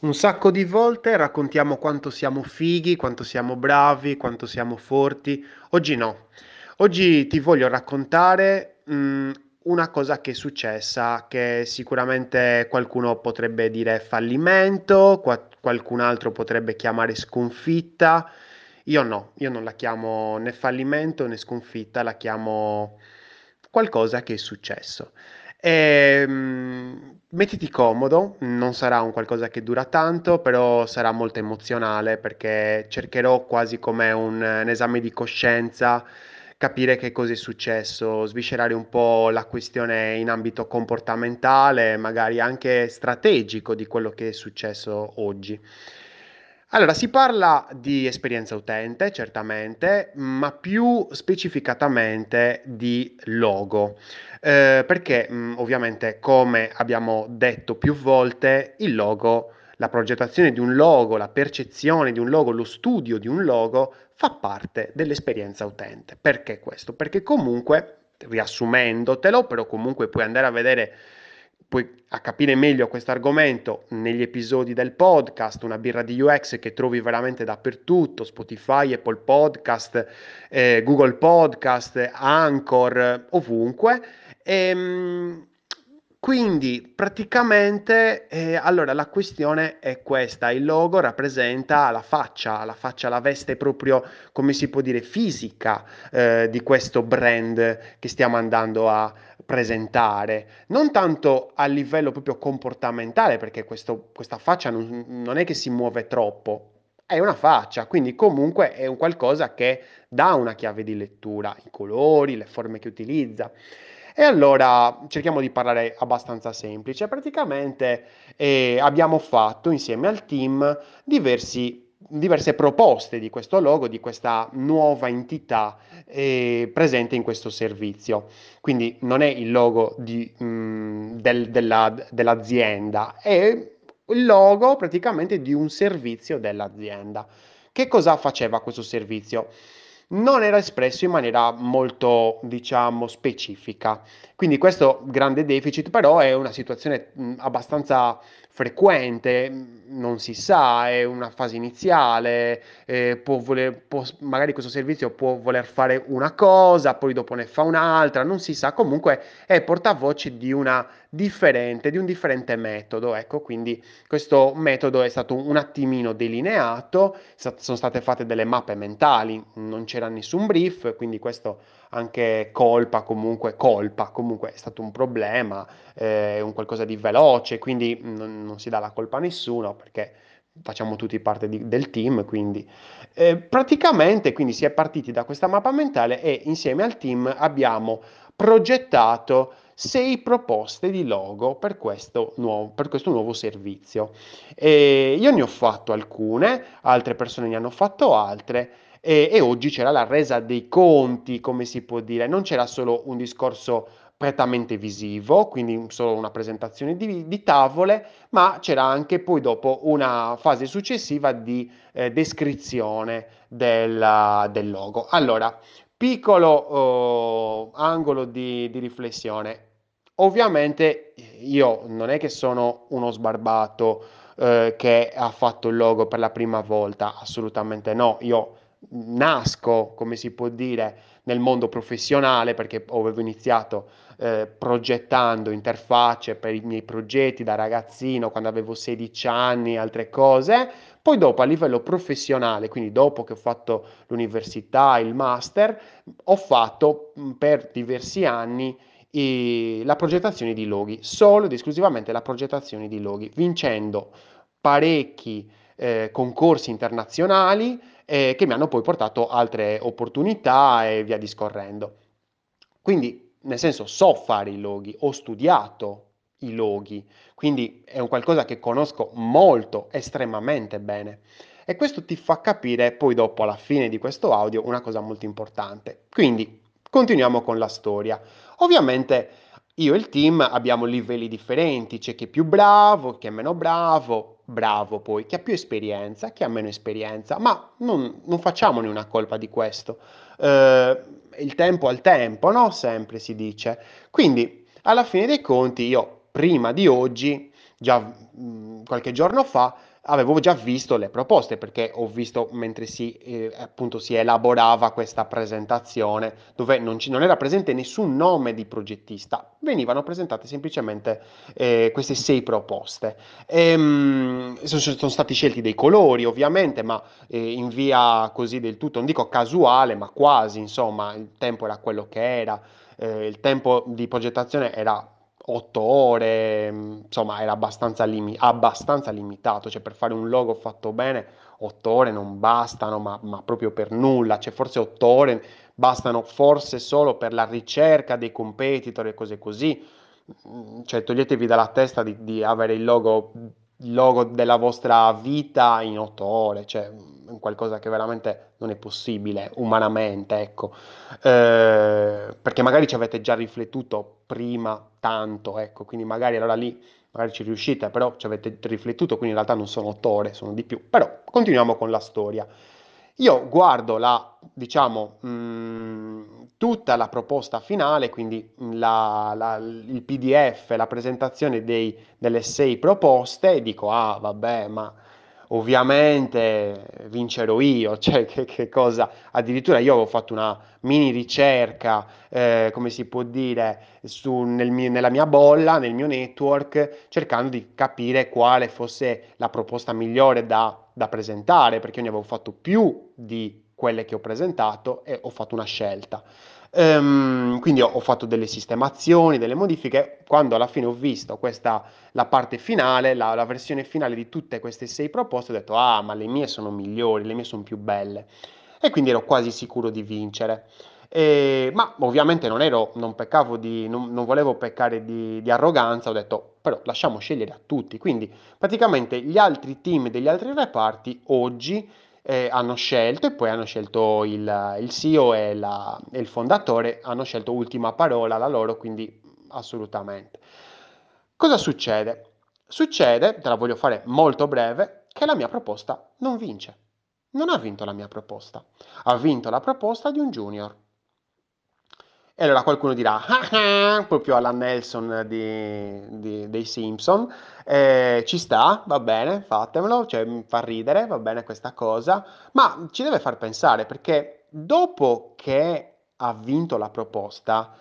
Un sacco di volte raccontiamo quanto siamo fighi, quanto siamo bravi, quanto siamo forti. Oggi no. Oggi ti voglio raccontare, mhmm, una cosa che è successa, che sicuramente qualcuno potrebbe dire fallimento, qua qualcun altro potrebbe chiamare sconfitta. Io no, io non la chiamo né fallimento né sconfitta, la chiamo qualcosa che è successo. Ehm, mettiti comodo, non sarà un qualcosa che dura tanto, però sarà molto emozionale perché cercherò quasi come un, un esame di coscienza, capire che cosa è successo, sviscerare un po' la questione in ambito comportamentale, magari anche strategico di quello che è successo oggi. Allora, si parla di esperienza utente, certamente, ma più specificatamente di logo, eh, perché mh, ovviamente, come abbiamo detto più volte, il logo, la progettazione di un logo, la percezione di un logo, lo studio di un logo fa parte dell'esperienza utente. Perché questo? Perché comunque, riassumendotelo, però comunque puoi andare a vedere puoi a capire meglio questo argomento negli episodi del podcast, una birra di UX che trovi veramente dappertutto, Spotify, Apple Podcast, eh, Google Podcast, Anchor, ovunque. E, ehm, quindi praticamente, eh, allora la questione è questa, il logo rappresenta la faccia, la faccia, la veste proprio, come si può dire, fisica eh, di questo brand che stiamo andando a, presentare, non tanto a livello proprio comportamentale, perché questo, questa faccia non, non è che si muove troppo, è una faccia, quindi comunque è un qualcosa che dà una chiave di lettura, i colori, le forme che utilizza. E allora cerchiamo di parlare abbastanza semplice. Praticamente eh, abbiamo fatto insieme al team diversi diverse proposte di questo logo, di questa nuova entità eh, presente in questo servizio. Quindi non è il logo di, mh, mm, del, della, dell'azienda, è il logo praticamente di un servizio dell'azienda. Che cosa faceva questo servizio? Non era espresso in maniera molto, diciamo, specifica. Quindi questo grande deficit però è una situazione mh, abbastanza frequente, non si sa, è una fase iniziale, eh, può voler, può, magari questo servizio può voler fare una cosa, poi dopo ne fa un'altra, non si sa, comunque è portavoce di una differente, di un differente metodo, ecco, quindi questo metodo è stato un attimino delineato, sono state fatte delle mappe mentali, non c'era nessun brief, quindi questo anche colpa comunque, colpa comunque è stato un problema, è eh, un qualcosa di veloce, quindi non, non, si dà la colpa a nessuno perché facciamo tutti parte di, del team, quindi eh, praticamente quindi si è partiti da questa mappa mentale e insieme al team abbiamo progettato sei proposte di logo per questo nuovo, per questo nuovo servizio. E io ne ho fatto alcune, altre persone ne hanno fatto altre e, e oggi c'era la resa dei conti, come si può dire, non c'era solo un discorso prettamente visivo, quindi solo una presentazione di, di, tavole, ma c'era anche poi dopo una fase successiva di eh, descrizione del, del, logo. Allora, piccolo oh, angolo di, di riflessione. Ovviamente io non è che sono uno sbarbato eh, che ha fatto il logo per la prima volta, assolutamente no. Io nasco, come si può dire, nel mondo professionale perché avevo iniziato eh, progettando interfacce per i miei progetti da ragazzino quando avevo 16 anni, altre cose. Poi dopo a livello professionale, quindi dopo che ho fatto l'università, il master, ho fatto per diversi anni eh, la progettazione di loghi, solo ed esclusivamente la progettazione di loghi, vincendo parecchi eh, concorsi internazionali eh, che mi hanno poi portato altre opportunità e via discorrendo. Quindi, nel senso, so fare i loghi, ho studiato i loghi, quindi è un qualcosa che conosco molto, estremamente bene. E questo ti fa capire poi dopo, alla fine di questo audio, una cosa molto importante. Quindi, continuiamo con la storia. Ovviamente io e il team abbiamo livelli differenti, c'è chi è più bravo, chi è meno bravo, bravo poi, chi ha più esperienza, chi ha meno esperienza, ma non, non facciamone una colpa di questo. Eh, il tempo al tempo, no? Sempre si dice. Quindi, alla fine dei conti, io prima di oggi, già mh, qualche giorno fa, avevo già visto le proposte perché ho visto mentre si, eh, appunto, si elaborava questa presentazione dove non, ci, non, era presente nessun nome di progettista, venivano presentate semplicemente eh, queste sei proposte. E, mh, sono, sono, stati scelti dei colori ovviamente, ma eh, in via così del tutto, non dico casuale, ma quasi, insomma, il tempo era quello che era. Eh, il tempo di progettazione era otto ore, mm, insomma era abbastanza, limi- abbastanza, limitato, cioè per fare un logo fatto bene otto ore non bastano, ma, ma, proprio per nulla, cioè forse otto ore bastano forse solo per la ricerca dei competitor e cose così, mm, cioè toglietevi dalla testa di, di avere il logo, il logo della vostra vita in otto ore, cioè qualcosa che veramente non è possibile umanamente, ecco, eh, perché magari ci avete già riflettuto prima tanto, ecco, quindi magari allora lì magari ci riuscite, però ci avete riflettuto, quindi in realtà non sono otto ore, sono di più. Però continuiamo con la storia. Io guardo la, diciamo, mh, mm, tutta la proposta finale, quindi la, la, il PDF, la presentazione dei, delle sei proposte, e dico, ah, vabbè, ma ovviamente vincerò io, cioè che, che, cosa, addirittura io avevo fatto una mini ricerca, eh, come si può dire, su, nel nella mia bolla, nel mio network, cercando di capire quale fosse la proposta migliore da, da presentare, perché io ne avevo fatto più di quelle che ho presentato e ho fatto una scelta. Um, quindi ho, ho, fatto delle sistemazioni, delle modifiche. Quando alla fine ho visto questa, la parte finale, la, la, versione finale di tutte queste sei proposte, ho detto: Ah, ma le mie sono migliori, le mie sono più belle. E quindi ero quasi sicuro di vincere. E, ma ovviamente non ero, non di, non, non volevo peccare di, di, arroganza, ho detto però lasciamo scegliere a tutti. Quindi praticamente gli altri team degli altri reparti oggi eh, hanno scelto e poi hanno scelto il, il CEO e, la, e, il fondatore, hanno scelto ultima parola la loro, quindi assolutamente. Cosa succede? Succede, te la voglio fare molto breve, che la mia proposta non vince. Non ha vinto la mia proposta, ha vinto la proposta di un junior. E allora qualcuno dirà, ah, ah, proprio alla Nelson di, di, dei Simpson, eh, ci sta, va bene, fatemelo, cioè fa ridere, va bene questa cosa, ma ci deve far pensare perché dopo che ha vinto la proposta,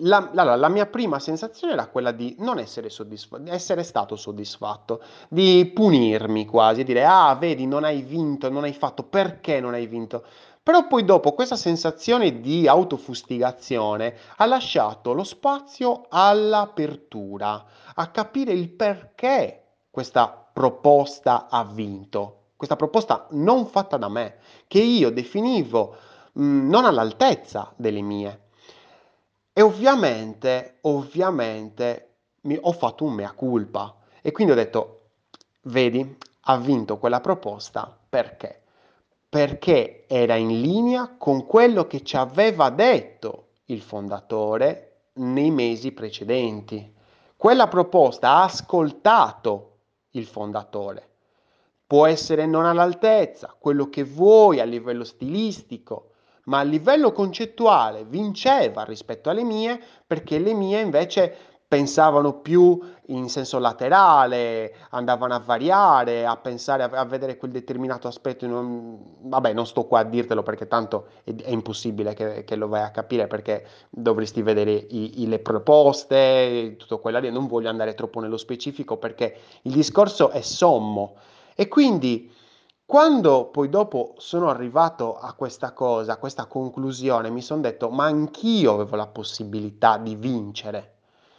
la, la, la, mia prima sensazione era quella di non essere soddisfatto, di essere stato soddisfatto, di punirmi quasi, dire ah vedi non hai vinto, non hai fatto, perché non hai vinto? Però poi dopo questa sensazione di autofustigazione ha lasciato lo spazio all'apertura, a capire il perché questa proposta ha vinto, questa proposta non fatta da me, che io definivo mh, mm, non all'altezza delle mie. E ovviamente, ovviamente, mi, ho fatto un mea culpa e quindi ho detto, vedi, ha vinto quella proposta perché? Perché era in linea con quello che ci aveva detto il fondatore nei mesi precedenti. Quella proposta ha ascoltato il fondatore. Può essere non all'altezza, quello che vuoi a livello stilistico, ma a livello concettuale vinceva rispetto alle mie perché le mie invece pensavano più in senso laterale, andavano a variare, a pensare, a, a vedere quel determinato aspetto. Non, vabbè, non sto qua a dirtelo perché tanto è, è impossibile che, che, lo vai a capire perché dovresti vedere i, i, le proposte, tutto quello lì. Non voglio andare troppo nello specifico perché il discorso è sommo. E quindi quando poi dopo sono arrivato a questa cosa, a questa conclusione, mi sono detto, ma anch'io avevo la possibilità di vincere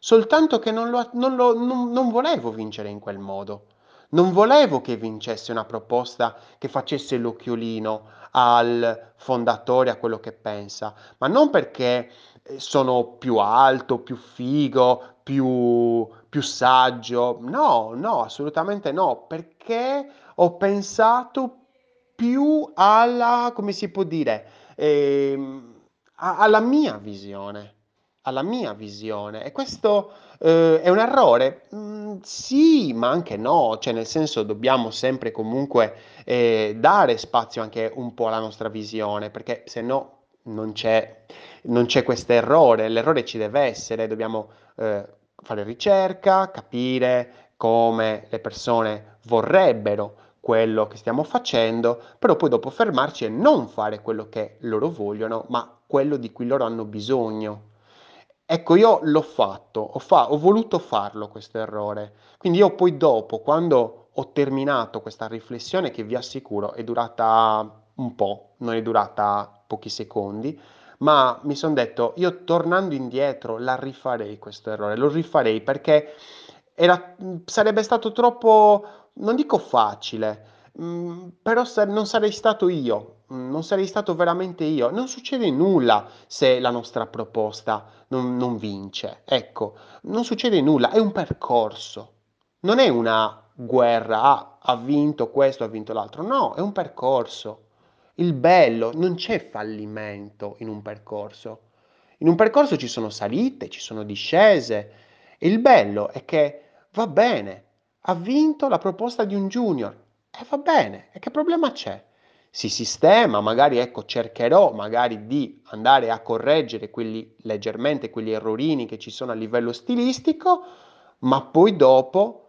soltanto che non, lo, non, lo, non, non volevo vincere in quel modo. Non volevo che vincesse una proposta che facesse l'occhiolino al fondatore, a quello che pensa, ma non perché eh, sono più alto, più figo, più, più saggio, no, no, assolutamente no, perché ho pensato più alla, come si può dire, eh, alla mia visione alla mia visione e questo eh, è un errore? Mm, sì, ma anche no, cioè nel senso dobbiamo sempre comunque eh, dare spazio anche un po' alla nostra visione, perché se no non c'è, non c'è questo errore, l'errore ci deve essere, dobbiamo eh, fare ricerca, capire come le persone vorrebbero quello che stiamo facendo, però poi dopo fermarci e non fare quello che loro vogliono, ma quello di cui loro hanno bisogno. Ecco, io l'ho fatto, ho, fa- ho voluto farlo questo errore. Quindi io poi dopo, quando ho terminato questa riflessione, che vi assicuro è durata un po', non è durata pochi secondi, ma mi sono detto, io tornando indietro la rifarei questo errore, lo rifarei perché era, sarebbe stato troppo, non dico facile, mh, mm, però sa- non sarei stato io, non sarei stato veramente io. Non succede nulla se la nostra proposta non, non vince. Ecco, non succede nulla, è un percorso, non è una guerra, ah, ha vinto questo, ha vinto l'altro, no, è un percorso. Il bello, non c'è fallimento in un percorso. In un percorso ci sono salite, ci sono discese. Il bello è che va bene, ha vinto la proposta di un junior. E va bene, e che problema c'è? Si sistema, magari ecco, cercherò magari di andare a correggere quelli leggermente quegli errorini che ci sono a livello stilistico, ma poi dopo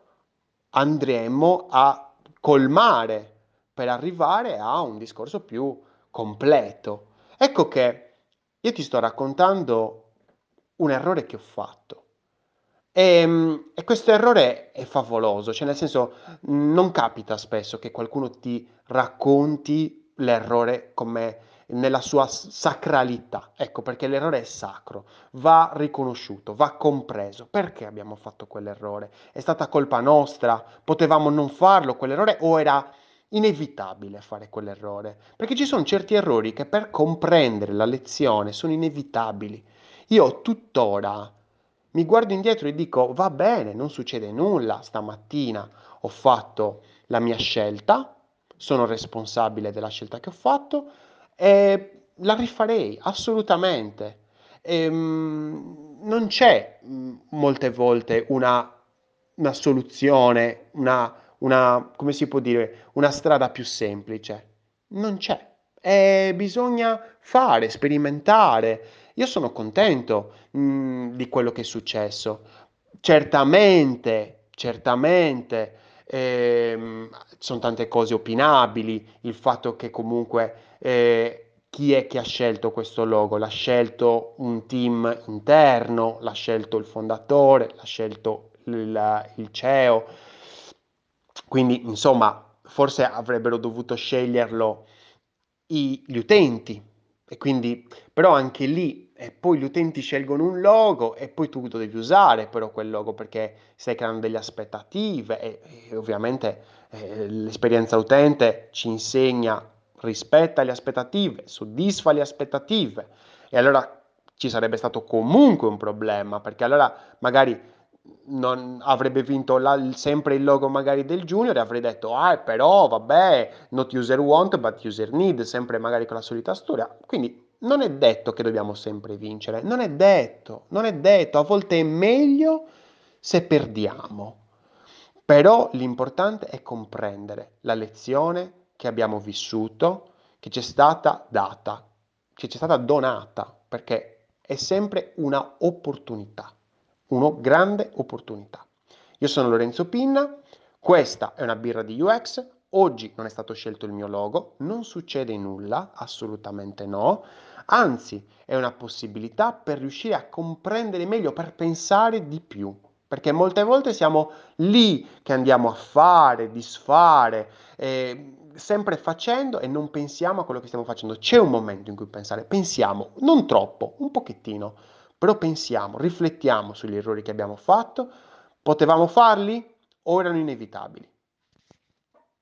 andremo a colmare per arrivare a un discorso più completo. Ecco che io ti sto raccontando un errore che ho fatto. E, ehm, e, questo errore è favoloso, cioè nel senso non capita spesso che qualcuno ti racconti l'errore come nella sua sacralità. Ecco perché l'errore è sacro, va riconosciuto, va compreso. Perché abbiamo fatto quell'errore? È stata colpa nostra? Potevamo non farlo quell'errore o era inevitabile fare quell'errore? Perché ci sono certi errori che per comprendere la lezione sono inevitabili. Io tuttora mi guardo indietro e dico va bene, non succede nulla, stamattina ho fatto la mia scelta, sono responsabile della scelta che ho fatto e la rifarei assolutamente. E, um, non c'è um, molte volte una, una soluzione, una, una, come si può dire, una strada più semplice. Non c'è. E bisogna fare, sperimentare. Io sono contento mh, mm, di quello che è successo. Certamente, certamente, ehm, sono tante cose opinabili. Il fatto che comunque eh, chi è che ha scelto questo logo? L'ha scelto un team interno, l'ha scelto il fondatore, l'ha scelto il, il CEO. Quindi, insomma, forse avrebbero dovuto sceglierlo i, gli utenti. E quindi, però anche lì, e poi gli utenti scelgono un logo e poi tu lo devi usare però quel logo perché stai creando delle aspettative e, e ovviamente eh, l'esperienza utente ci insegna rispetta le aspettative, soddisfa le aspettative. E allora ci sarebbe stato comunque un problema perché allora magari non avrebbe vinto la, sempre il logo magari del junior e avrei detto ah però vabbè not user want but user need sempre magari con la solita storia. Quindi non è detto che dobbiamo sempre vincere non è detto non è detto. A volte è meglio se perdiamo. Però l'importante è comprendere la lezione che abbiamo vissuto che ci è stata data che ci è stata donata perché è sempre una opportunità una grande opportunità. Io sono Lorenzo Pinna, questa è una birra di UX, oggi non è stato scelto il mio logo, non succede nulla, assolutamente no, anzi è una possibilità per riuscire a comprendere meglio, per pensare di più, perché molte volte siamo lì che andiamo a fare, disfare, eh, sempre facendo e non pensiamo a quello che stiamo facendo. C'è un momento in cui pensare, pensiamo, non troppo, un pochettino però pensiamo, riflettiamo sugli errori che abbiamo fatto, potevamo farli o erano inevitabili?